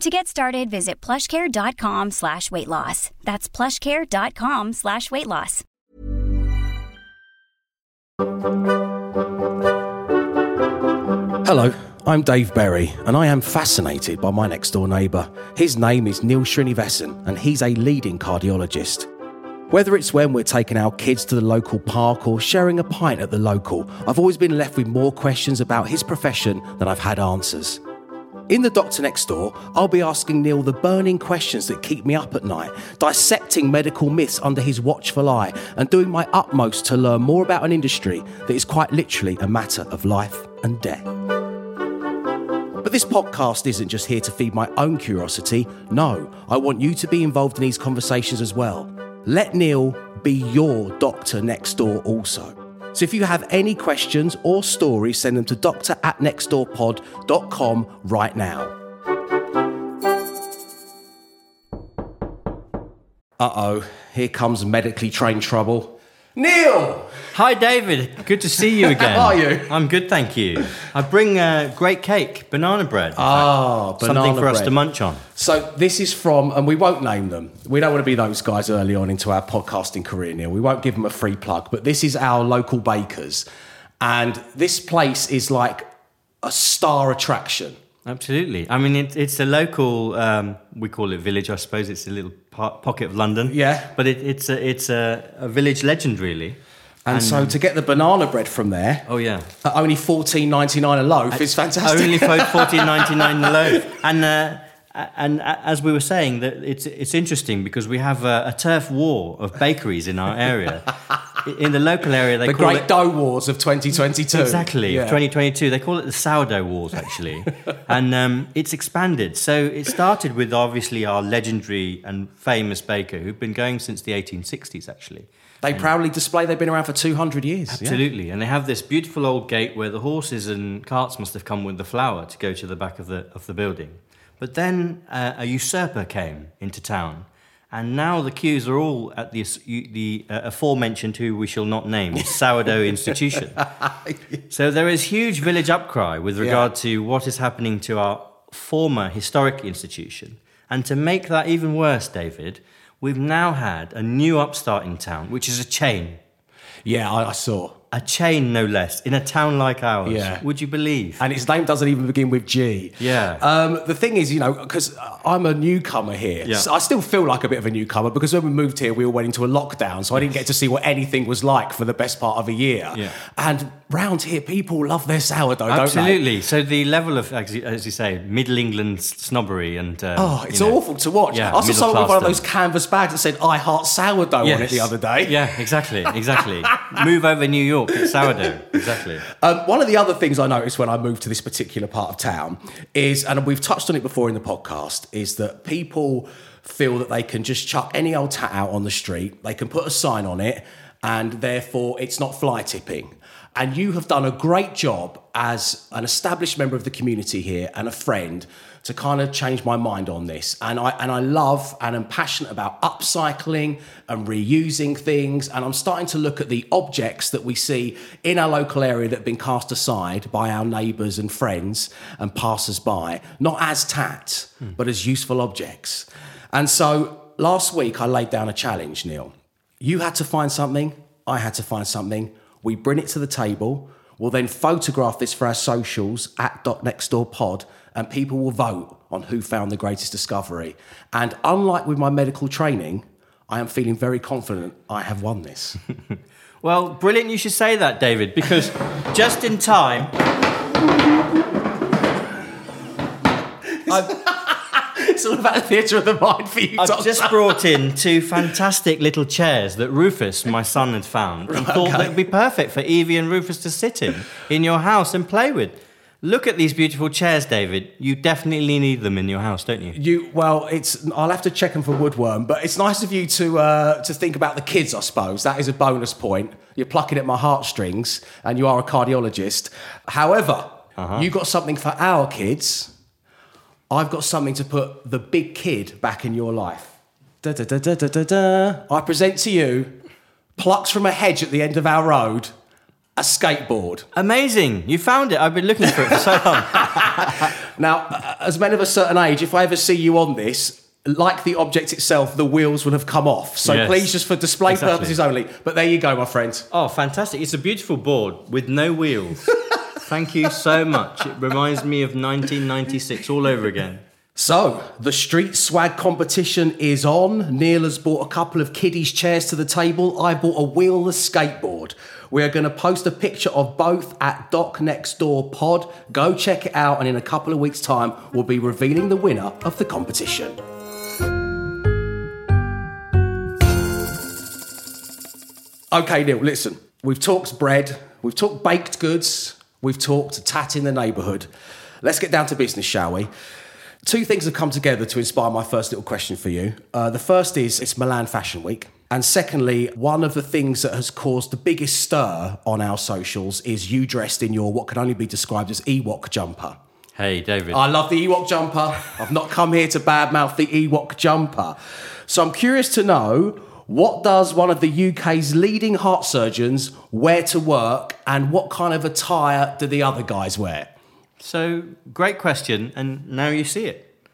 To get started, visit plushcare.com slash weight loss. That's plushcare.com slash weight loss. Hello, I'm Dave Berry, and I am fascinated by my next door neighbour. His name is Neil Srinivasan, and he's a leading cardiologist. Whether it's when we're taking our kids to the local park or sharing a pint at the local, I've always been left with more questions about his profession than I've had answers. In The Doctor Next Door, I'll be asking Neil the burning questions that keep me up at night, dissecting medical myths under his watchful eye, and doing my utmost to learn more about an industry that is quite literally a matter of life and death. But this podcast isn't just here to feed my own curiosity. No, I want you to be involved in these conversations as well. Let Neil be your doctor next door also. So if you have any questions or stories, send them to doctor at nextdoorpod.com right now. Uh oh, here comes medically trained trouble. Neil! Hi, David. Good to see you again. How are you? I'm good, thank you. I bring uh, great cake, banana bread. Ah, fact. something for us to munch on. So this is from, and we won't name them. We don't want to be those guys early on into our podcasting career, Neil. We won't give them a free plug, but this is our local bakers, and this place is like a star attraction. Absolutely. I mean, it, it's a local. Um, we call it village, I suppose. It's a little po- pocket of London. Yeah. But it, it's a it's a, a village legend, really. And, so to get the banana bread from there, Oh yeah. at only fourteen ninety nine a loaf is fantastic. Only fourteen ninety nine the loaf, and uh, and as we were saying, that it's it's interesting because we have a, a turf war of bakeries in our area. in the local area, they the call Great it Dough Wars of twenty twenty two. exactly Yeah. 2022. They call it the sourdough wars actually, and um, it's expanded. So it started with obviously our legendary and famous baker who've been going since the 1860s actually. They proudly display they've been around for two hundred years. yeah. Absolutely. And they have this beautiful old gate where the horses and carts must have come with the flour to go to the back of the, of the building. But then uh, a usurper came into town. And now the queues are all at the, the uh, aforementioned, who we shall not name, sourdough institution. So there is huge village upcry with regard to what is happening to our former historic institution. And to make that even worse, David, we've now had a new upstart in town, which is a chain. Yeah, I, I saw. A chain, no less, in a town like ours. Yeah. Would you believe? And its name doesn't even begin with G. Yeah. Um, the thing is, you know, because I'm a newcomer here, Yeah. so I still feel like a bit of a newcomer because when we moved here, we all went into a lockdown, so I didn't get to see what anything was like for the best part of a year. Yeah. And round here, people love their sourdough? Absolutely. So the level of, as you, as you say, Middle England snobbery and um, Oh, it's you know- awful to watch. Yeah, I saw someone with one of those canvas bags that said "I heart sourdough" on it the other day. Yeah, exactly, exactly. Move over New York, it's sourdough. Exactly. Um, one of the other things I noticed when I moved to this particular part of town is, and we've touched on it before in the podcast, is that people feel that they can just chuck any old tat out on the street, they can put a sign on it, and therefore it's not fly tipping. And you have done a great job as an established member of the community here and a friend to kind of change my mind on this. And I and I love and am passionate about upcycling and reusing things. And I'm starting to look at the objects that we see in our local area that have been cast aside by our neighbours and friends and passers-by, not as tat, hmm. but as useful objects. And so last week I laid down a challenge, Neil. You had to find something, I had to find something. We bring it to the table. We'll then photograph this for our socials at dot next pod, and people will vote on who found the greatest discovery. And unlike with my medical training, I am feeling very confident I have won this. Well, brilliant you should say that, David, because just in time. it's all about the theatre of the mind for you, I've Doctor. just brought in two fantastic little chairs that Rufus, my son, had found and thought okay. that would be perfect for Evie and Rufus to sit in in your house and play with. Look at these beautiful chairs, David. You definitely need them in your house, don't you? You well, it's I'll have to check them for woodworm, but it's nice of you to uh, to think about the kids. I suppose that is a bonus point. You're plucking at my heartstrings, and you are a cardiologist. However, you got something for our kids. I've got something to put the big kid back in your life. Da, da, da, da, da, da. I present to you, plucks from a hedge at the end of our road, a skateboard. Amazing! You found it. I've been looking for it for so long. Now, uh, as men of a certain age, if I ever see you on this, like the object itself, the wheels will have come off. So Yes. please, just for display Exactly. purposes only. But there you go, my friend. Oh, fantastic. It's a beautiful board with no wheels. Thank you so much. It reminds me of 1996 all over again. So, the street swag competition is on. Neil has bought a couple of kiddies' chairs to the table. I bought a wheelless skateboard. We are going to post a picture of both at Doc Next Door Pod. Go check it out, and in a couple of weeks' time, we'll be revealing the winner of the competition. Okay, Neil, listen. We've talked bread, we've talked baked goods, we've talked tat in the neighbourhood. Let's get down to business, shall we? Two things have come together to inspire my first little question for you. Uh, the first is it's Milan Fashion Week. And secondly, one of the things that has caused the biggest stir on our socials is you dressed in your what can only be described as Ewok jumper. Hey, David. I love the Ewok jumper. I've not come here to badmouth the Ewok jumper. So I'm curious to know what does one of the UK's leading heart surgeons wear to work and what kind of attire do the other guys wear? So, great question, and now you see it.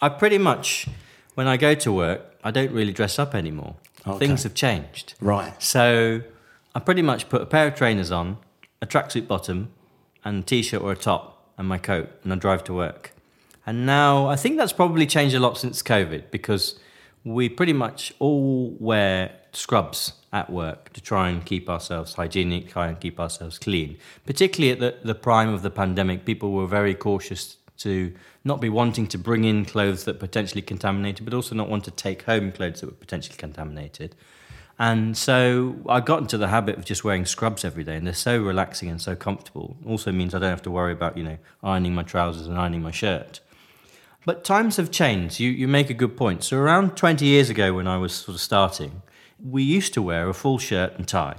I pretty much, when I go to work, I don't really dress up anymore. Things have changed. Right. So, I pretty much put a pair of trainers on, a tracksuit bottom, and a t shirt or a top, and my coat, and I drive to work. And now, I think that's probably changed a lot since COVID because we pretty much all wear scrubs at work to try and keep ourselves hygienic, try and keep ourselves clean. Particularly at the, the prime of the pandemic, people were very cautious to not be wanting to bring in clothes that potentially contaminated, but also not want to take home clothes that were potentially contaminated. And so I got into the habit of just wearing scrubs every day, and they're so relaxing and so comfortable. Also means I don't have to worry about, you know, ironing my trousers and ironing my shirt. But times have changed. You, you make a good point. So, around 20 years ago, when I was sort of starting, we used to wear a full shirt and tie.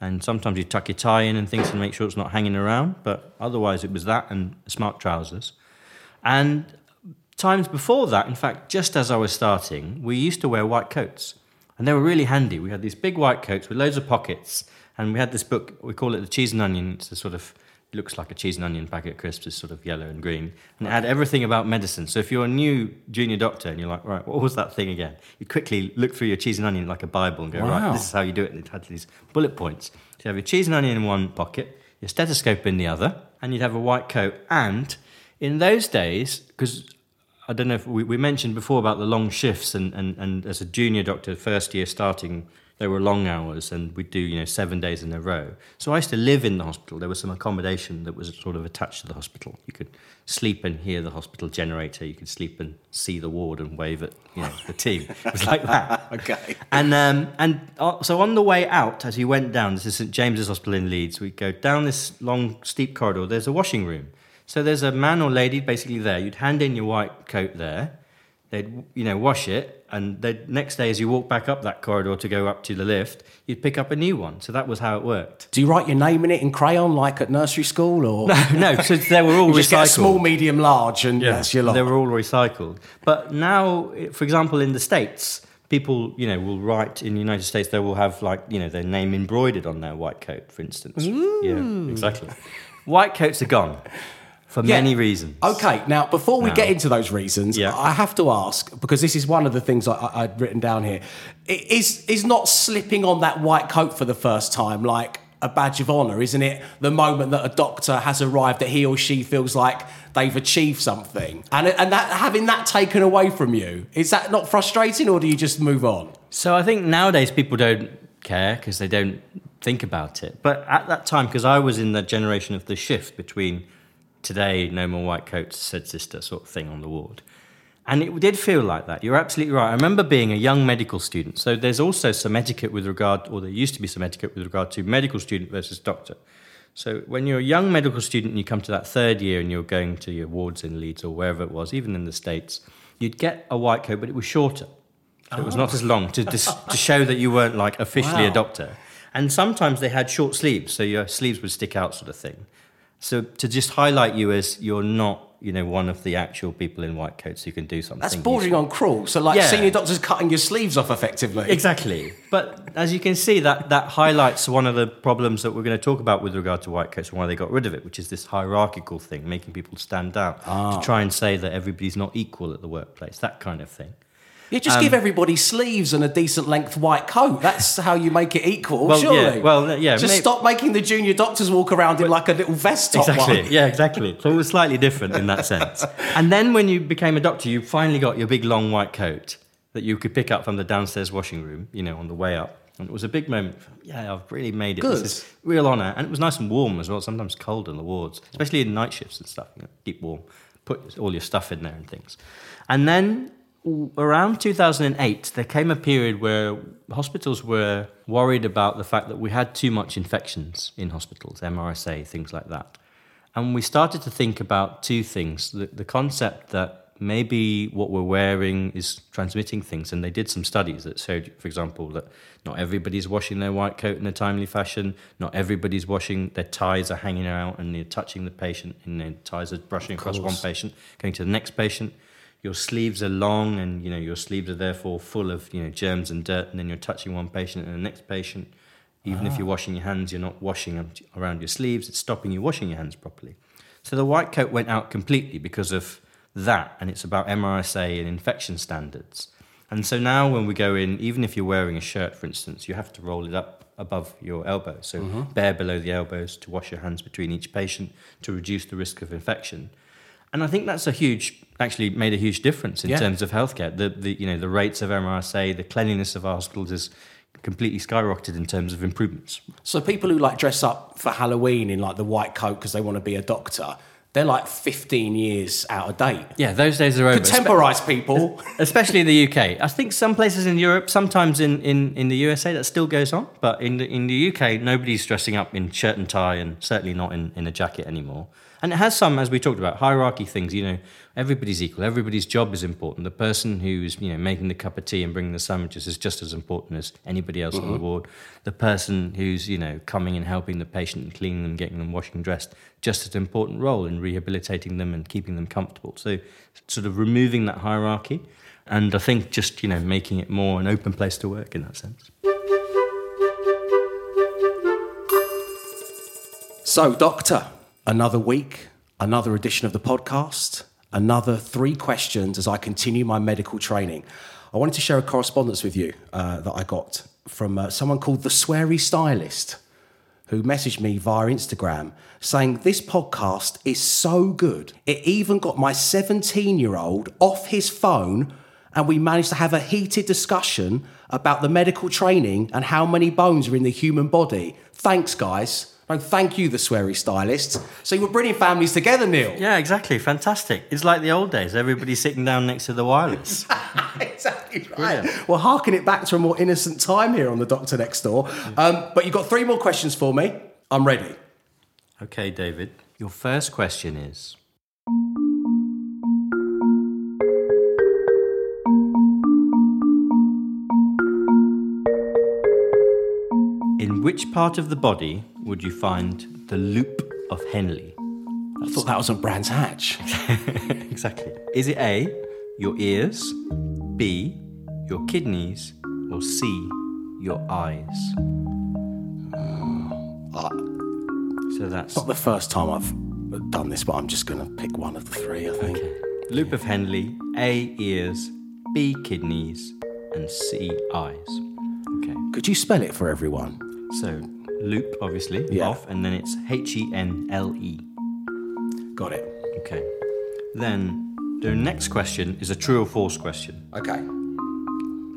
And sometimes you tuck your tie in and things to make sure it's not hanging around, but otherwise it was that and smart trousers. And times before that, in fact, just as I was starting, we used to wear white coats. And they were really handy. We had these big white coats with loads of pockets. And we had this book, we call it The Cheese and Onion. It's a sort of, looks like a cheese and onion packet crisps, it's sort of yellow and green. And it had everything about medicine. So if you're a new junior doctor and you're like, right, what was that thing again? You quickly look through your cheese and onion like a Bible and go, Wow. right, this is how you do it. And it had these bullet points. So you have your cheese and onion in one pocket, your stethoscope in the other, and you'd have a white coat. And in those days, because I don't know if we, we mentioned before about the long shifts, and, and, and as a junior doctor, first year starting, there were long hours, and we'd do you know seven days in a row. So I used to live in the hospital. There was some accommodation that was sort of attached to the hospital. You could sleep and hear the hospital generator. You could sleep and see the ward and wave at you know the team. It was like that. Okay. And um, and uh, so on the way out, as you went down, this is St James's Hospital in Leeds. We'd go down this long, steep corridor. There's a washing room. So there's a man or lady basically there. You'd hand in your white coat there. They'd you know wash it, and the next day, as you walk back up that corridor to go up to the lift, you'd pick up a new one. So that was how it worked. Do you write your name in it in crayon like at nursery school or no, No, so they were all you just get a recycled. small, medium, large and that's your lot? They were all recycled. But now, for example, in the States, people, you know, will write in the United States, they will have like, you know, their name embroidered on their white coat, for instance. Yeah, exactly. White coats are gone for Yeah. many reasons. Okay, now before we Now. get into those reasons, Yeah. I have to ask because this is one of the things I, I'd written down here. Is is not slipping on that white coat for the first time like a badge of honour, isn't it? The moment that a doctor has arrived, that he or she feels like they've achieved something, and and that having that taken away from you is that not frustrating, or do you just move on? So I think nowadays people don't care because they don't think about it. But at that time, because I was in the generation of the shift between today, no more white coats, said sister sort of thing on the ward. And it did feel like that. You're absolutely right. I remember being a young medical student. So there's also some etiquette with regard, or there used to be some etiquette with regard to medical student versus doctor. So when you're a young medical student and you come to that third year and you're going to your wards in Leeds or wherever it was, even in the States, you'd get a white coat, but it was shorter. So It was not as long to, dis- to show that you weren't like officially Wow. a doctor. And sometimes they had short sleeves, so your sleeves would stick out, sort of thing. So to just highlight you as you're not, you know, one of the actual people in white coats who can do something. That's bordering on cruel. So, like Yeah. senior doctors cutting your sleeves off effectively. Exactly. But as you can see, that, that highlights one of the problems that we're going to talk about with regard to white coats and why they got rid of it, which is this hierarchical thing, making people stand out Ah. to try and say that everybody's not equal at the workplace, that kind of thing. You just Um, give everybody sleeves and a decent length white coat. That's how you make it equal, Well, surely. yeah, well, yeah, Just may- stop making the junior doctors walk around in like a little vest top Exactly. one. Yeah, exactly. So it was slightly different in that sense. And then when you became a doctor, you finally got your big long white coat that you could pick up from the downstairs washing room, you know, on the way up. And it was a big moment. Yeah, I've really made it. Good. This is real honour. And it was nice and warm as well, sometimes cold in the wards, especially in night shifts and stuff. You know, keep warm. Put all your stuff in there and things. And then around 2008, there came a period where hospitals were worried about the fact that we had too much infections in hospitals, MRSA, things like that. And we started to think about two things the, the concept that maybe what we're wearing is transmitting things. And they did some studies that showed, for example, that not everybody's washing their white coat in a timely fashion, not everybody's washing, their ties are hanging out and they're touching the patient, and their ties are brushing across one patient, going to the next patient. Your sleeves are long, and you know your sleeves are therefore full of you know germs and dirt, and then you're touching one patient and the next patient. Even if ah. you're washing your hands, you're not washing them around your sleeves. It's stopping you washing your hands properly. So the white coat went out completely because of that, and it's about MRSA and infection standards. And so now, when we go in, even if you're wearing a shirt, for instance, you have to roll it up above your elbow, so mm-hmm. bare below the elbows to wash your hands between each patient to reduce the risk of infection. And I think that's a huge, actually made a huge difference in Yeah. terms of healthcare. The, the, you know, the rates of MRSA, the cleanliness of our hospitals is completely skyrocketed in terms of improvements. So people who like dress up for Halloween in like the white coat because they want to be a doctor, they're like 15 years out of date. Yeah, those days are over. Contemporise people. especially in the UK. I think some places in Europe, sometimes in, in, in the USA, that still goes on. But in the, in the UK, nobody's dressing up in shirt and tie and certainly not in, in a jacket anymore. And it has some, as we talked about, hierarchy things. You know, everybody's equal. Everybody's job is important. The person who's you know making the cup of tea and bringing the sandwiches is just as important as anybody else on the mm-hmm. ward. The person who's you know coming and helping the patient and cleaning them, getting them washed and dressed, just as important role in rehabilitating them and keeping them comfortable. So, sort of removing that hierarchy, and I think just you know making it more an open place to work in that sense. So, Doctor, another week, another edition of the podcast, another three questions as I continue my medical training. I wanted to share a correspondence with you uh, that I got from uh, someone called the Sweary Stylist, who messaged me via Instagram saying, This podcast is so good. It even got my 17 year old off his phone, and we managed to have a heated discussion about the medical training and how many bones are in the human body. Thanks, guys. No, thank you, the Sweary Stylist. So you were bringing families together, Neil. Yeah, exactly. Fantastic. It's like the old days. Everybody sitting down next to the wireless. exactly right. Well, harken it back to a more innocent time here on the Doctor Next Door. Um, but you've got three more questions for me. I'm ready. okay, David. Your first question is which part of the body would you find the loop of Henle? I thought that was on Brands Hatch. Exactly. Is it A, your ears, B, your kidneys, or C, your eyes? Uh, so that's Not the first time I've done this, but I'm just going to pick one of the three, I think. loop of Henley, A, ears, B, kidneys, and C, eyes. Okay. Could you spell it for everyone? So loop, obviously, Yeah. off, and then it's H E N L E. Got it. Okay. Then the next question is a true or false question. Okay.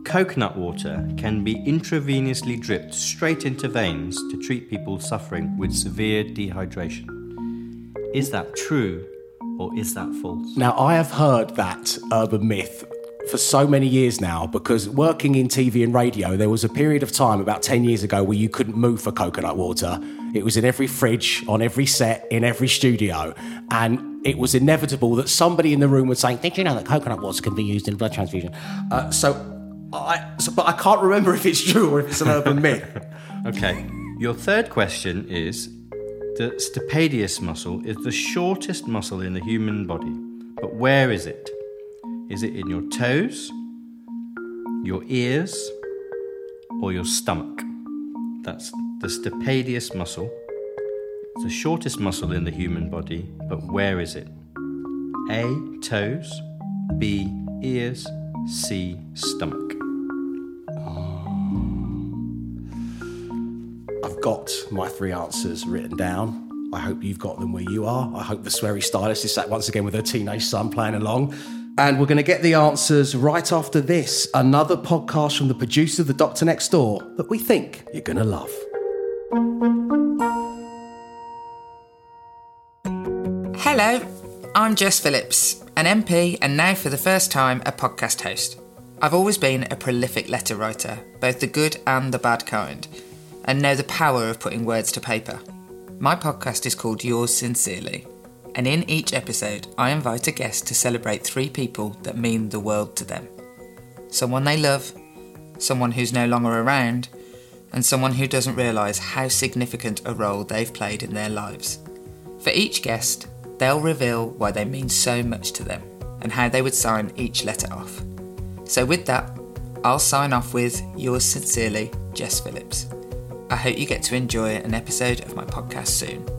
coconut water can be intravenously dripped straight into veins to treat people suffering with severe dehydration. Is that true or is that false? Now, I have heard that urban myth for so many years now because working in TV and radio, there was a period of time about 10 years ago where you couldn't move for coconut water. It was in every fridge, on every set, in every studio. And it was inevitable that somebody in the room was saying, Did you know that coconut water can be used in blood transfusion? Uh, so, I, so, but I can't remember if it's true or if it's an urban myth. Okay. Your third question is the stapedius muscle is the shortest muscle in the human body, but where is it? Is it in your toes, your ears, or your stomach? That's the stapedius muscle. It's the shortest muscle in the human body, but where is it? A. Toes. B. Ears. C. Stomach. Ah. I've got my three answers written down. I hope you've got them where you are. I hope the sweary stylist is sat once again with her teenage son playing along. And we're going to get the answers right after this. Another podcast from the producer, The Doctor Next Door, that we think you're going to love. Hello, I'm Jess Phillips, an MP and now for the first time a podcast host. I've always been a prolific letter writer, both the good and the bad kind, and know the power of putting words to paper. My podcast is called Yours Sincerely, and in each episode, I invite a guest to celebrate three people that mean the world to them someone they love, someone who's no longer around, and someone who doesn't realise how significant a role they've played in their lives. For each guest, they'll reveal why they mean so much to them and how they would sign each letter off. So, with that, I'll sign off with yours sincerely, Jess Phillips. I hope you get to enjoy an episode of my podcast soon.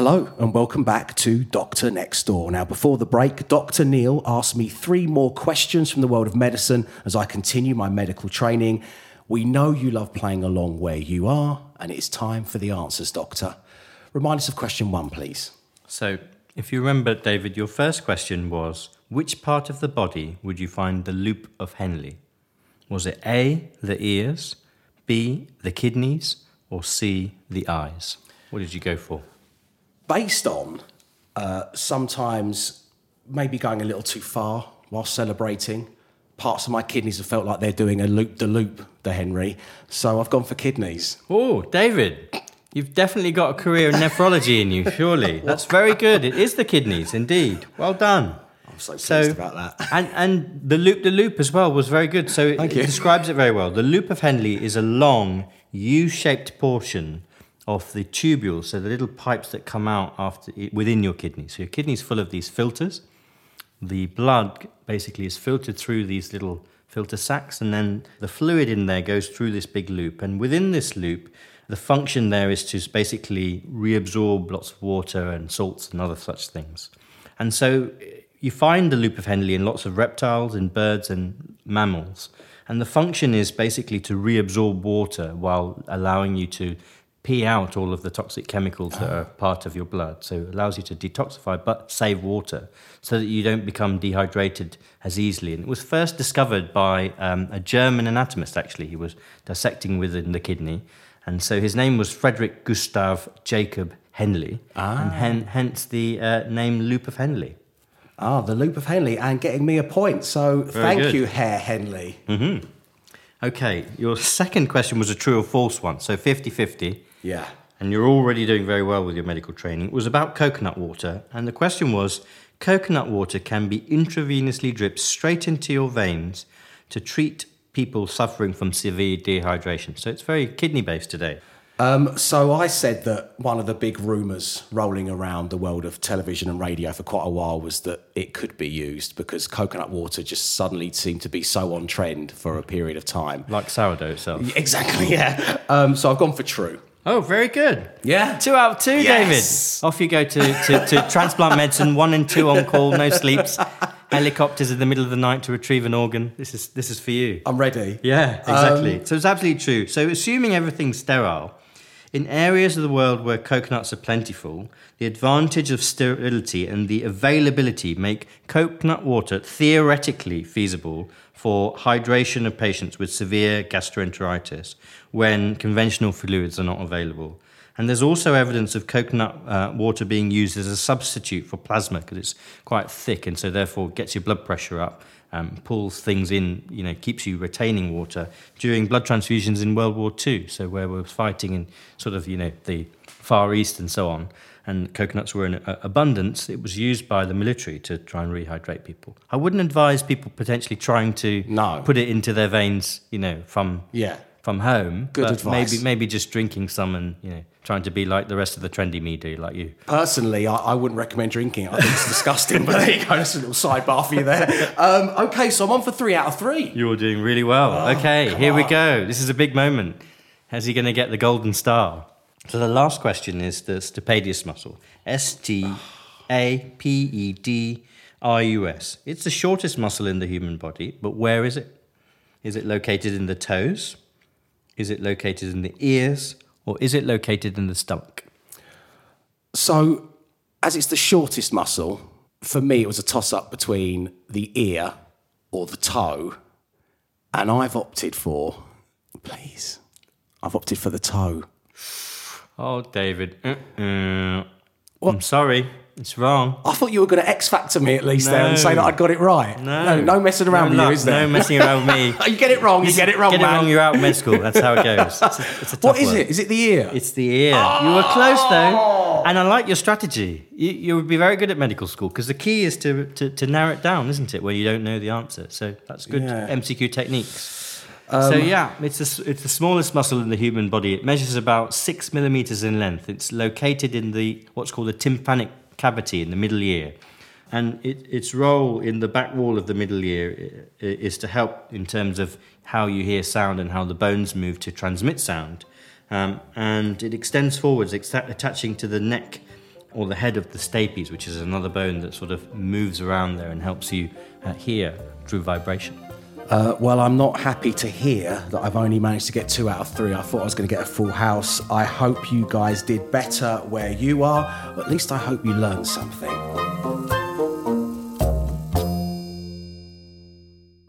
Hello, and welcome back to Doctor Next Door. Now, before the break, Dr. Neil asked me three more questions from the world of medicine as I continue my medical training. We know you love playing along where you are, and it's time for the answers, Doctor. Remind us of question one, please. So, if you remember, David, your first question was which part of the body would you find the loop of Henle? Was it A, the ears, B, the kidneys, or C, the eyes? What did you go for? Based on uh, sometimes maybe going a little too far while celebrating, parts of my kidneys have felt like they're doing a loop de loop, the Henry. So I've gone for kidneys. Oh, David, you've definitely got a career in nephrology in you, surely. That's very good. It is the kidneys, indeed. Well done. I'm so pleased about that. And, and the loop de loop as well was very good. So it, it describes it very well. The loop of Henle is a long U shaped portion of the tubules, so the little pipes that come out after within your kidney. So your kidney's full of these filters. The blood basically is filtered through these little filter sacs, and then the fluid in there goes through this big loop. And within this loop, the function there is to basically reabsorb lots of water and salts and other such things. And so eh, you find the loop of Henle in lots of reptiles, and birds, and mammals. And the function is basically to reabsorb water while allowing you to pee out all of the toxic chemicals that are part of your blood. So it allows you to detoxify but save water so that you don't become dehydrated as easily. And it was first discovered by um, a German anatomist, actually. He was dissecting within the kidney. And so his name was Frederick Gustav Jacob Henle, and hen- hence the uh, name Loop of Henle. Ah, the loop of Henley and getting me a point. So thank good. you, Herr Henley. Okay, your second question was a true or false one, so 50 50. Yeah. and you're already doing very well with your medical training, It was about coconut water. And the question was coconut water can be intravenously dripped straight into your veins to treat people suffering from severe dehydration. So it's very kidney based today. Um, so I said that one of the big rumours rolling around the world of television and radio for quite a while was that it could be used because coconut water just suddenly seemed to be so on trend for a period of time. Like sourdough itself. Exactly, yeah. Um, so I've gone for true. Oh, very good. Yeah. Two out of two, Yes. David. Off you go to, to, to transplant medicine, one and two on call, no sleeps. Helicopters in the middle of the night to retrieve an organ. This is this is for you. I'm ready. Yeah, um, exactly. so it's absolutely true. So assuming everything's sterile, in areas of the world where coconuts are plentiful, the advantage of sterility and the availability make coconut water theoretically feasible for hydration of patients with severe gastroenteritis when conventional fluids are not available. And there's also evidence of coconut uh, water being used as a substitute for plasma because it's quite thick and so therefore gets your blood pressure up, um, pulls things in, you know, keeps you retaining water during blood transfusions in World War II. So where we're fighting in sort of, you know, the Far East and so on, and coconuts were in abundance, it was used by the military to try and rehydrate people. I wouldn't advise people potentially trying to No. put it into their veins, you know, from Yeah. from home. Good advice. Maybe maybe just drinking some and you know trying to be like the rest of the trendy me do, like you. Personally, I, I wouldn't recommend drinking it. I think it's disgusting, but there you go. That's a little sidebar for you there. Um, okay, so I'm on for three out of three. You're doing really well. okay, Oh, come here we go. This is a big moment. How's he going to get the golden star? So the last question is the stapedius muscle. S T A P E D R U S. It's the shortest muscle in the human body, but where is it? Is it located in the toes? Is it located in the ears? Or is it located in the stomach? So, as it's the shortest muscle, for me, it was a toss up between the ear or the toe. And I've opted for, please, I've opted for the toe. Oh, David. Uh-uh. I'm sorry. It's wrong. I thought you were going to X Factor me at least there and say that I'd got it right. No. no, messing around No with you, is there? No messing around with me. you get it wrong, you, get it wrong, Get man. it wrong, you're out of med school. That's how it goes. It's a, it's a what is it? Is it the ear? It's the ear. You were close though, oh. and I like your strategy. You, you would be very good at medical school because the key is to, to to narrow it down, isn't it? Where you don't know the answer. So that's good Yeah. MCQ techniques. So yeah, it's the it's the smallest muscle in the human body. It measures about six millimeters in length. It's located in the what's called the tympanic cavity in the middle ear. And it, its role in the back wall of the middle ear is to help in terms of how you hear sound and how the bones move to transmit sound. Um, and it extends forwards, attaching to the neck or the head of the stapes, which is another bone that sort of moves around there and helps you uh, hear through vibration. Uh, well, I'm not happy to hear that I've only managed to get two out of three. I thought I was going to get a full house. I hope you guys did better where you are. At least I hope you learned something.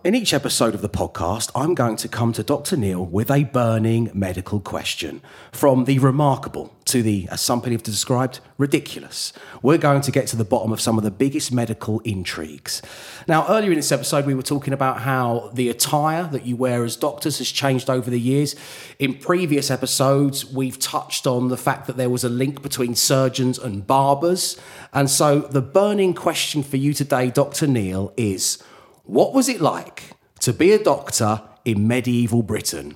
In each episode of the podcast, I'm going to come to Dr. Neil with a burning medical question. From the remarkable to the, as some people have described, ridiculous. We're going to get to the bottom of some of the biggest medical intrigues. Now, earlier in this episode, we were talking about how the attire that you wear as doctors has changed over the years. In previous episodes, we've touched on the fact that there was a link between surgeons and barbers. And so, the burning question for you today, Dr. Neil, is what was it like to be a doctor in medieval Britain?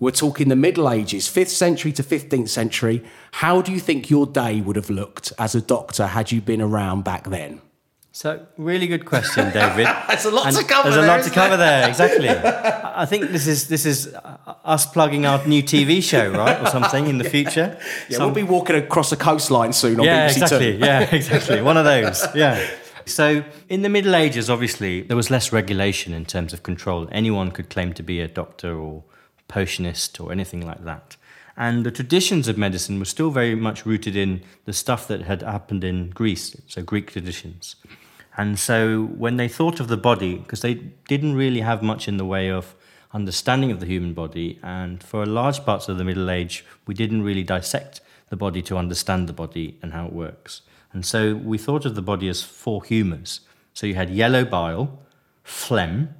We're talking the Middle Ages, 5th century to 15th century. How do you think your day would have looked as a doctor had you been around back then? So, really good question, David. There's a lot And to cover There's a there, lot to cover there? exactly. I think this is this is us plugging our new TV show, right, or something in the future. Yeah, Some- we'll be walking across a coastline soon on yeah, BBC exactly. Two. Yeah, exactly. One of those. Yeah. So in the Middle Ages, obviously, there was less regulation in terms of control. Anyone could claim to be a doctor or potionist or anything like that. And the traditions of medicine were still very much rooted in the stuff that had happened in Greece, so Greek traditions. And so when they thought of the body, because they didn't really have much in the way of understanding of the human body, and for large parts of the Middle Age, we didn't really dissect the body to understand the body and how it works. And so we thought of the body as four humours. So you had yellow bile, phlegm,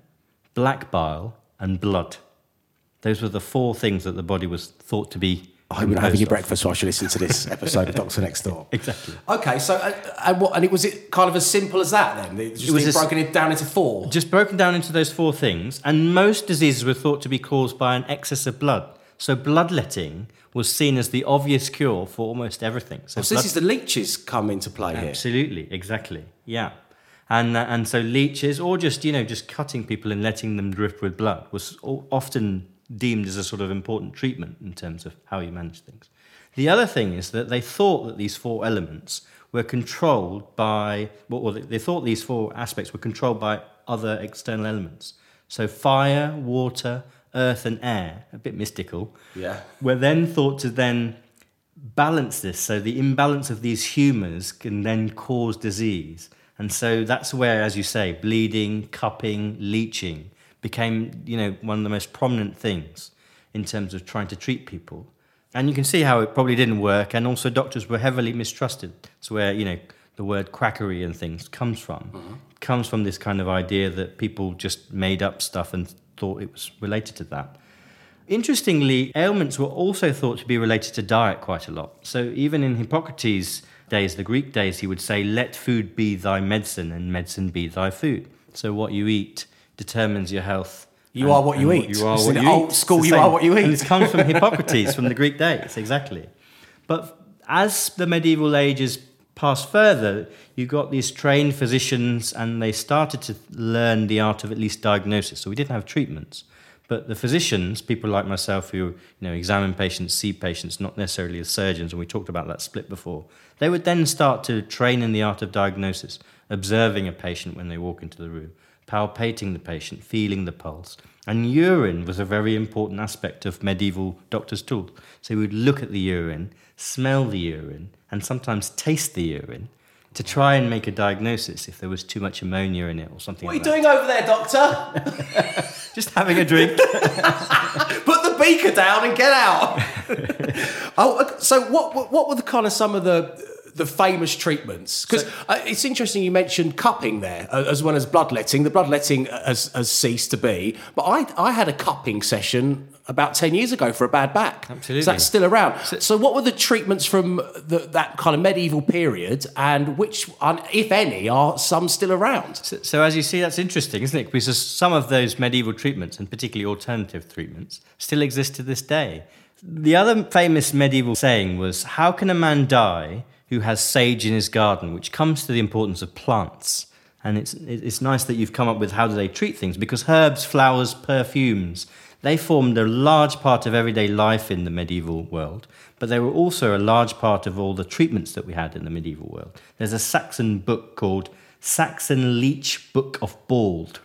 black bile, and blood. Those were the four things that the body was thought to be. I'm not having your composed of. breakfast whilst you listen to this episode of Doctor Next Door. Exactly. Okay, so uh, and what? And it was it kind of as simple as that then? It, just It was it as- broken it down into four. Just broken down into those four things, and most diseases were thought to be caused by an excess of blood. So bloodletting was seen as the obvious cure for almost everything. so blood- this is the leeches come into play here. Absolutely, exactly. Yeah. And, uh, and so leeches, or just, you know, just cutting people and letting them drip with blood was often deemed as a sort of important treatment in terms of how you manage things. The other thing is that they thought that these four elements were controlled by, well, they thought these four aspects were controlled by other external elements. So fire, water, earth, and air, a bit mystical, Yeah. were then thought to then balance this. So the imbalance of these humours can then cause disease. And so that's where, as you say, bleeding, cupping, leeching became, you know, one of the most prominent things in terms of trying to treat people. And you can see how it probably didn't work. And also doctors were heavily mistrusted. It's where, you know, the word quackery and things comes from. It comes from this kind of idea that people just made up stuff and thought it was related to that. Interestingly, ailments were also thought to be related to diet quite a lot. So even in Hippocrates' days, the Greek days, he would say, Let food be thy medicine and medicine be thy food. So what you eat determines your health. You and- are what you eat. You are It's what an you old eat. School, you are what you eat. And it comes from Hippocrates, from the Greek days, exactly. But as the medieval ages passed further, you got these trained physicians and they started to learn the art of at least diagnosis. So we didn't have treatments. But the physicians, people like myself who you know, examine patients, see patients, not necessarily as surgeons, and we talked about that split before, they would then start to train in the art of diagnosis, observing a patient when they walk into the room, palpating the patient, feeling the pulse. And urine was a very important aspect of medieval doctors' tools. So we would look at the urine, smell the urine, and sometimes taste the urine to try and make a diagnosis if there was too much ammonia in it or something What are you like doing over there, doctor? Just having a drink. Put the beaker down and get out. oh, uh, so what, what what were the kind of some of the the famous treatments? Because uh, it's interesting you mentioned cupping there uh, as well as bloodletting. The bloodletting has, has ceased to be, but I I had a cupping session about ten years ago for a bad back. Absolutely. so that's still around. So, what were the treatments from the, that kind of medieval period, and which, uh, if any, are some still around? So, so as you see, that's interesting, isn't it? Because some of those medieval treatments, and particularly alternative treatments, still exist to this day. The other famous medieval saying was, "How can a man die who has sage in his garden?" Which comes to the importance of plants. And it's it's nice that you've come up with how do they treat things because herbs, flowers, perfumes, they formed a large part of everyday life in the medieval world, but they were also a large part of all the treatments that we had in the medieval world. There's a Saxon book called Saxon Leech Book of Bald,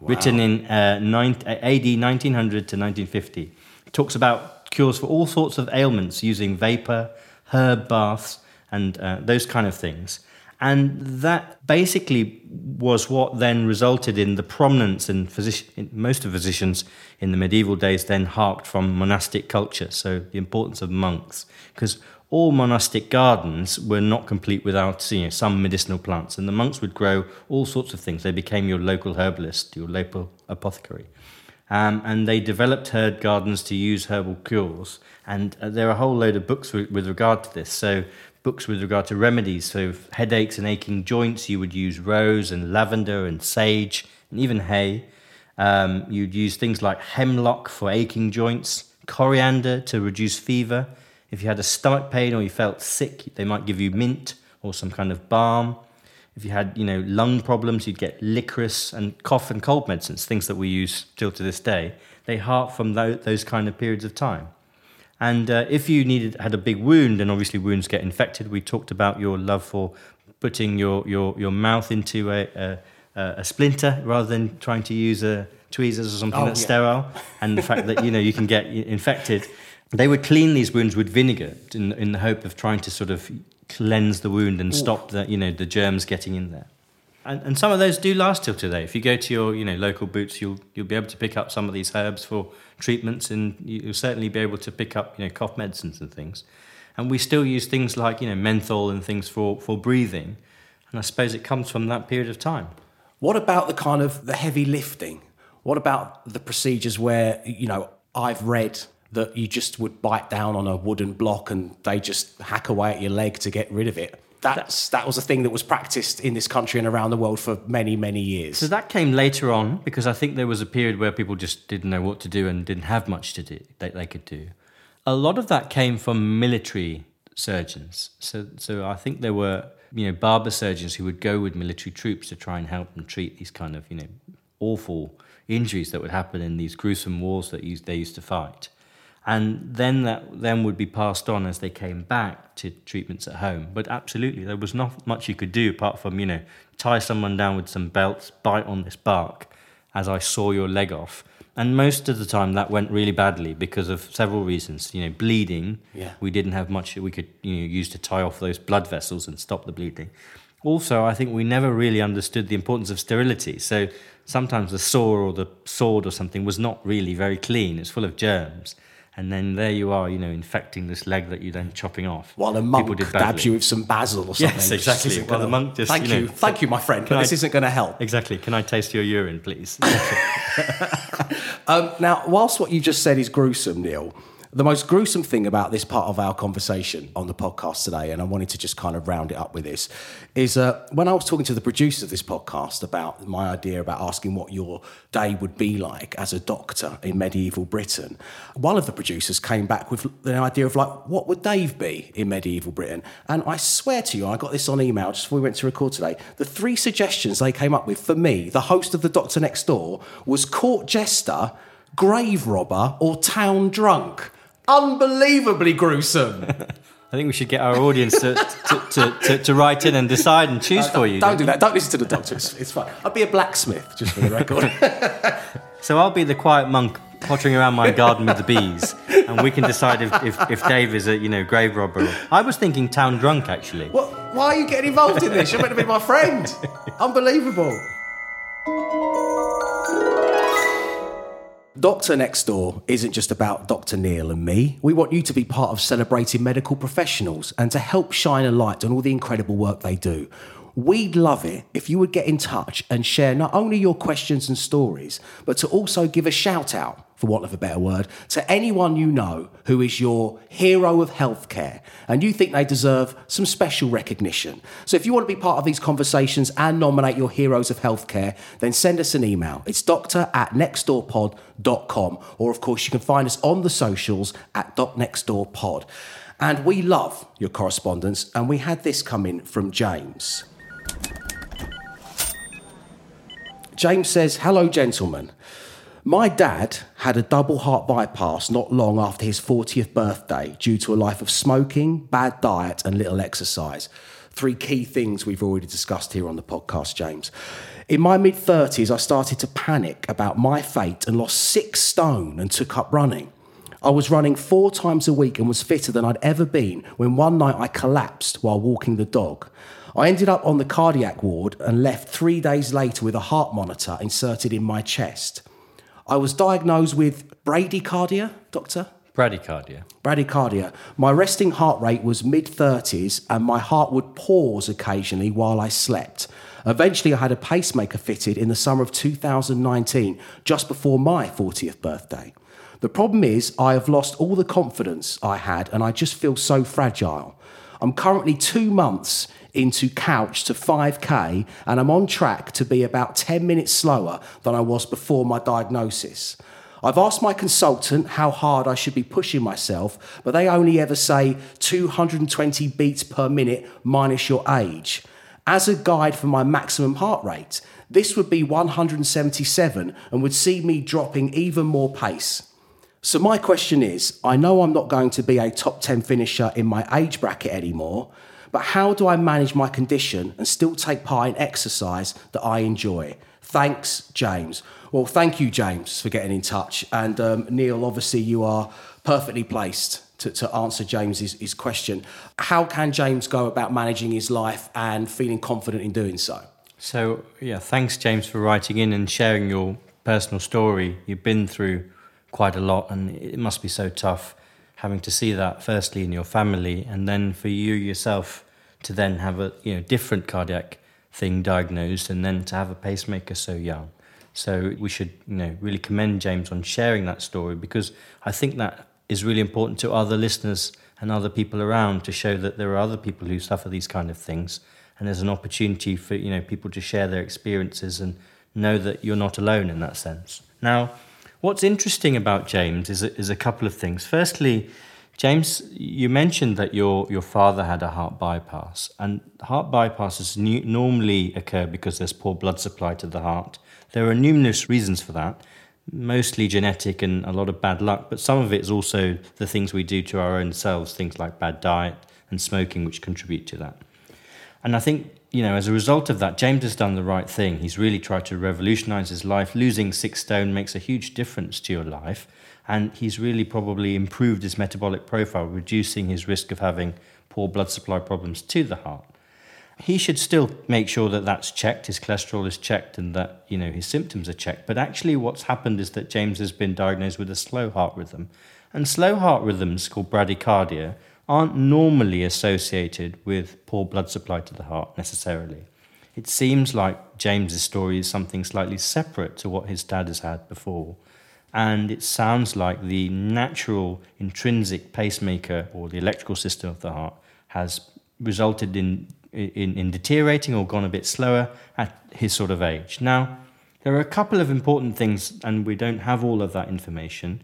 written in uh, nine, uh, AD 1900 to 1950. It talks about cures for all sorts of ailments using vapor, herb baths, and uh, those kind of things. And that basically was what then resulted in the prominence in physician, most of physicians in the medieval days then harked from monastic culture, so the importance of monks, because all monastic gardens were not complete without you know, some medicinal plants, and the monks would grow all sorts of things. They became your local herbalist, your local apothecary. Um, and they developed herb gardens to use herbal cures. And uh, there are a whole load of books with, with regard to this. So, books with regard to remedies. So, headaches and aching joints, you would use rose and lavender and sage and even hay. Um, you'd use things like hemlock for aching joints, coriander to reduce fever. If you had a stomach pain or you felt sick, they might give you mint or some kind of balm. If you had, you know, lung problems, you'd get licorice and cough and cold medicines, things that we use still to this day. They hark from those kind of periods of time. And uh, if you needed had a big wound, and obviously wounds get infected, we talked about your love for putting your, your, your mouth into a, a, a splinter rather than trying to use a tweezers or something Oh, that's yeah. sterile, and the fact that you know you can get infected. They would clean these wounds with vinegar in, in the hope of trying to sort of cleanse the wound and stop the you know the germs getting in there. And, and some of those do last till today. If you go to your you know local boots, you'll you'll be able to pick up some of these herbs for treatments, and you'll certainly be able to pick up you know cough medicines and things. And we still use things like you know menthol and things for for breathing. And I suppose it comes from that period of time. What about the kind of the heavy lifting? What about the procedures where you know I've read that you just would bite down on a wooden block and they just hack away at your leg to get rid of it? That's that was a thing that was practiced in this country and around the world for many many years. So that came later on because I think there was a period where people just didn't know what to do and didn't have much to do that they could do. A lot of that came from military surgeons. So so I think there were you know barber surgeons who would go with military troops to try and help them treat these kind of you know awful injuries that would happen in these gruesome wars that they used to fight. And then that then would be passed on as they came back to treatments at home. But absolutely, there was not much you could do apart from, you know, tie someone down with some belts, bite on this bark as I saw your leg off. And most of the time that went really badly because of several reasons. You know, bleeding. Yeah. We didn't have much that we could you know, use to tie off those blood vessels and stop the bleeding. Also, I think we never really understood the importance of sterility. So sometimes the saw or the sword or something was not really very clean. It's full of germs. And then there you are, you know, infecting this leg that you're then chopping off. While a monk dabs you with some basil or something. Yes, exactly. While the monk just, Thank you you, know, thank you, my friend. But Can this I- isn't going to help. Exactly. Can I taste your urine, please? Um, now, whilst what you just said is gruesome, Neil, the most gruesome thing about this part of our conversation on the podcast today, and I wanted to just kind of round it up with this, is uh, when I was talking to the producers of this podcast about my idea about asking what your day would be like as a doctor in medieval Britain, one of the producers came back with the idea of like, what would Dave be in medieval Britain? And I swear to you, I got this on email just before we went to record today. The three suggestions they came up with for me, the host of the Doctor Next Door, was court jester grave robber, or town drunk. Unbelievably gruesome. I think we should get our audience to, to, to, to, to write in and decide and choose uh, for you. Don't do that. Don't listen to the doctors. It's, fine. I'd be a blacksmith, just for the record. So I'll be the quiet monk pottering around my garden with the bees, and we can decide if, if, if Dave is a you know grave robber. I was thinking town drunk actually. what, why are you getting involved in this? You're meant to be my friend. Unbelievable. Doctor Next Door isn't just about Dr. Neil and me. We want you to be part of celebrating medical professionals and to help shine a light on all the incredible work they do. We'd love it if you would get in touch and share not only your questions and stories, but to also give a shout out, for want of a better word, to anyone you know who is your hero of healthcare and you think they deserve some special recognition. So if you want to be part of these conversations and nominate your heroes of healthcare, then send us an email. It's doctor at nextdoorpod.com, or of course, you can find us on the socials at docnextdoorpod. And we love your correspondence, and we had this come in from James. James says, Hello, gentlemen. My dad had a double heart bypass not long after his 40th birthday due to a life of smoking, bad diet, and little exercise. Three key things we've already discussed here on the podcast, James. In my mid 30s, I started to panic about my fate and lost six stone and took up running. I was running four times a week and was fitter than I'd ever been when one night I collapsed while walking the dog. I ended up on the cardiac ward and left three days later with a heart monitor inserted in my chest. I was diagnosed with bradycardia, doctor? Bradycardia. Bradycardia. My resting heart rate was mid 30s and my heart would pause occasionally while I slept. Eventually, I had a pacemaker fitted in the summer of 2019, just before my 40th birthday. The problem is, I have lost all the confidence I had and I just feel so fragile. I'm currently two months into couch to 5k and I'm on track to be about 10 minutes slower than I was before my diagnosis. I've asked my consultant how hard I should be pushing myself, but they only ever say 220 beats per minute minus your age. as a guide for my maximum heart rate. This would be 177 and would see me dropping even more pace. So, my question is I know I'm not going to be a top 10 finisher in my age bracket anymore, but how do I manage my condition and still take part in exercise that I enjoy? Thanks, James. Well, thank you, James, for getting in touch. And um, Neil, obviously, you are perfectly placed to, to answer James's his question. How can James go about managing his life and feeling confident in doing so? So, yeah, thanks, James, for writing in and sharing your personal story. You've been through quite a lot, and it must be so tough having to see that firstly in your family, and then for you yourself to then have a you know different cardiac thing diagnosed, and then to have a pacemaker so young. So we should you know really commend James on sharing that story because I think that is really important to other listeners and other people around to show that there are other people who suffer these kind of things, and there's an opportunity for you know people to share their experiences and know that you're not alone in that sense. Now What's interesting about James is, is a couple of things. Firstly, James, you mentioned that your, your father had a heart bypass, and heart bypasses new, normally occur because there's poor blood supply to the heart. There are numerous reasons for that, mostly genetic and a lot of bad luck, but some of it is also the things we do to our own selves, things like bad diet and smoking, which contribute to that. And I think you know, as a result of that, James has done the right thing. He's really tried to revolutionize his life. Losing six stone makes a huge difference to your life. And he's really probably improved his metabolic profile, reducing his risk of having poor blood supply problems to the heart. He should still make sure that that's checked, his cholesterol is checked, and that you know his symptoms are checked. But actually, what's happened is that James has been diagnosed with a slow heart rhythm, and slow heart rhythms, called bradycardia, aren't normally associated with poor blood supply to the heart necessarily. It seems like James's story is something slightly separate to what his dad has had before. And it sounds like the natural intrinsic pacemaker or the electrical system of the heart has resulted in, in, in deteriorating or gone a bit slower at his sort of age. Now, there are a couple of important things, and we don't have all of that information.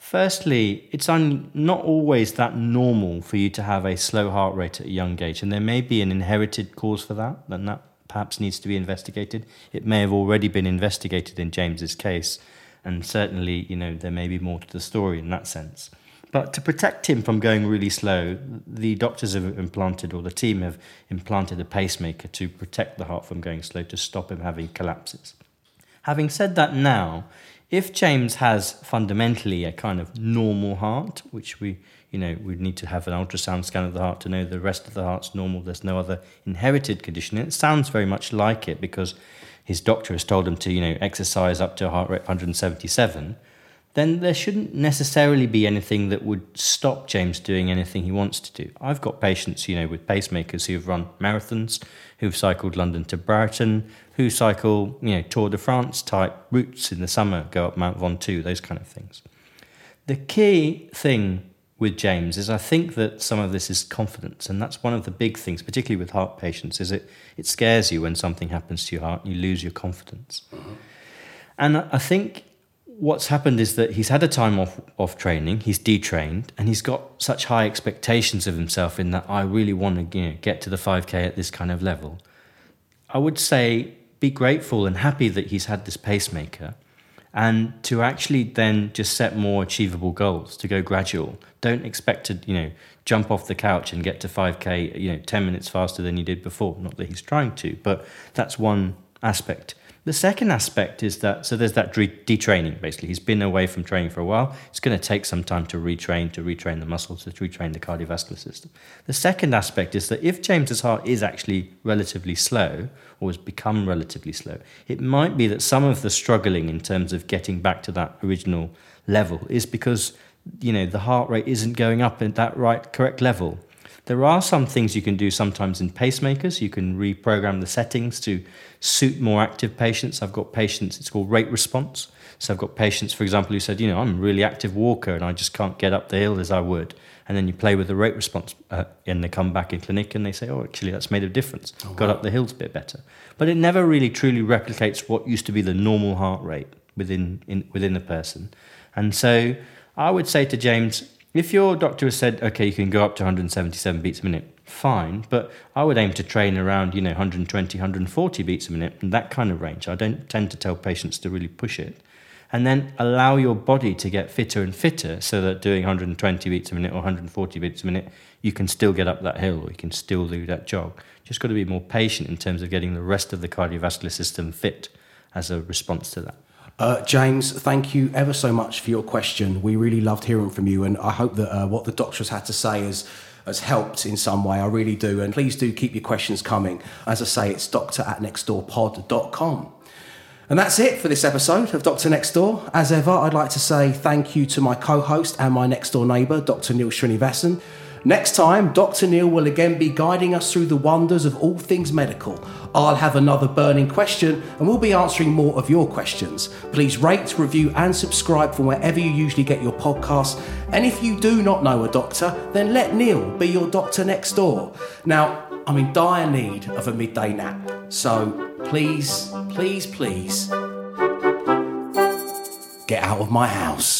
Firstly, it's un- not always that normal for you to have a slow heart rate at a young age, and there may be an inherited cause for that, and that perhaps needs to be investigated. It may have already been investigated in James's case, and certainly, you know, there may be more to the story in that sense. But to protect him from going really slow, the doctors have implanted, or the team have implanted a pacemaker to protect the heart from going slow to stop him having collapses. Having said that, now if James has fundamentally a kind of normal heart, which we, you know, we need to have an ultrasound scan of the heart to know the rest of the heart's normal, there's no other inherited condition. And it sounds very much like it because his doctor has told him to, you know, exercise up to a heart rate of 177 then there shouldn't necessarily be anything that would stop James doing anything he wants to do. I've got patients, you know, with pacemakers who've run marathons, who've cycled London to Brighton, who cycle, you know, Tour de France type routes in the summer, go up Mount Ventoux, those kind of things. The key thing with James is I think that some of this is confidence, and that's one of the big things, particularly with heart patients, is it it scares you when something happens to your heart and you lose your confidence. Mm-hmm. And I think what's happened is that he's had a time off off training, he's detrained, and he's got such high expectations of himself in that I really want to you know, get to the 5k at this kind of level. I would say be grateful and happy that he's had this pacemaker and to actually then just set more achievable goals to go gradual don't expect to you know jump off the couch and get to 5k you know 10 minutes faster than you did before not that he's trying to but that's one aspect the second aspect is that, so there's that detraining basically. He's been away from training for a while. It's going to take some time to retrain, to retrain the muscles, to retrain the cardiovascular system. The second aspect is that if James's heart is actually relatively slow, or has become relatively slow, it might be that some of the struggling in terms of getting back to that original level is because you know the heart rate isn't going up at that right correct level there are some things you can do sometimes in pacemakers. You can reprogram the settings to suit more active patients. I've got patients, it's called rate response. So I've got patients, for example, who said, you know, I'm a really active walker and I just can't get up the hill as I would. And then you play with the rate response uh, and they come back in clinic and they say, oh, actually, that's made a difference. Oh, Got up the hills a bit better. But it never really truly replicates what used to be the normal heart rate within, in, within the person. And so I would say to James, if your doctor has said, okay, you can go up to 177 beats a minute, fine. But I would aim to train around, you know, 120, 140 beats a minute, in that kind of range. I don't tend to tell patients to really push it. And then allow your body to get fitter and fitter so that doing 120 beats a minute or 140 beats a minute, you can still get up that hill or you can still do that jog. Just got to be more patient in terms of getting the rest of the cardiovascular system fit as a response to that. Uh, James, thank you ever so much for your question. We really loved hearing from you, and I hope that uh, what the doctors had to say is has helped in some way. I really do. And please do keep your questions coming. As I say, it's doctor at nextdoorpod.com. And that's it for this episode of Dr. Next Door. As ever, I'd like to say thank you to my co host and my next door neighbour, Dr. Neil Srinivasan. Next time, Dr. Neil will again be guiding us through the wonders of all things medical. I'll have another burning question and we'll be answering more of your questions. Please rate, review, and subscribe from wherever you usually get your podcasts. And if you do not know a doctor, then let Neil be your doctor next door. Now, I'm in dire need of a midday nap, so please, please, please get out of my house.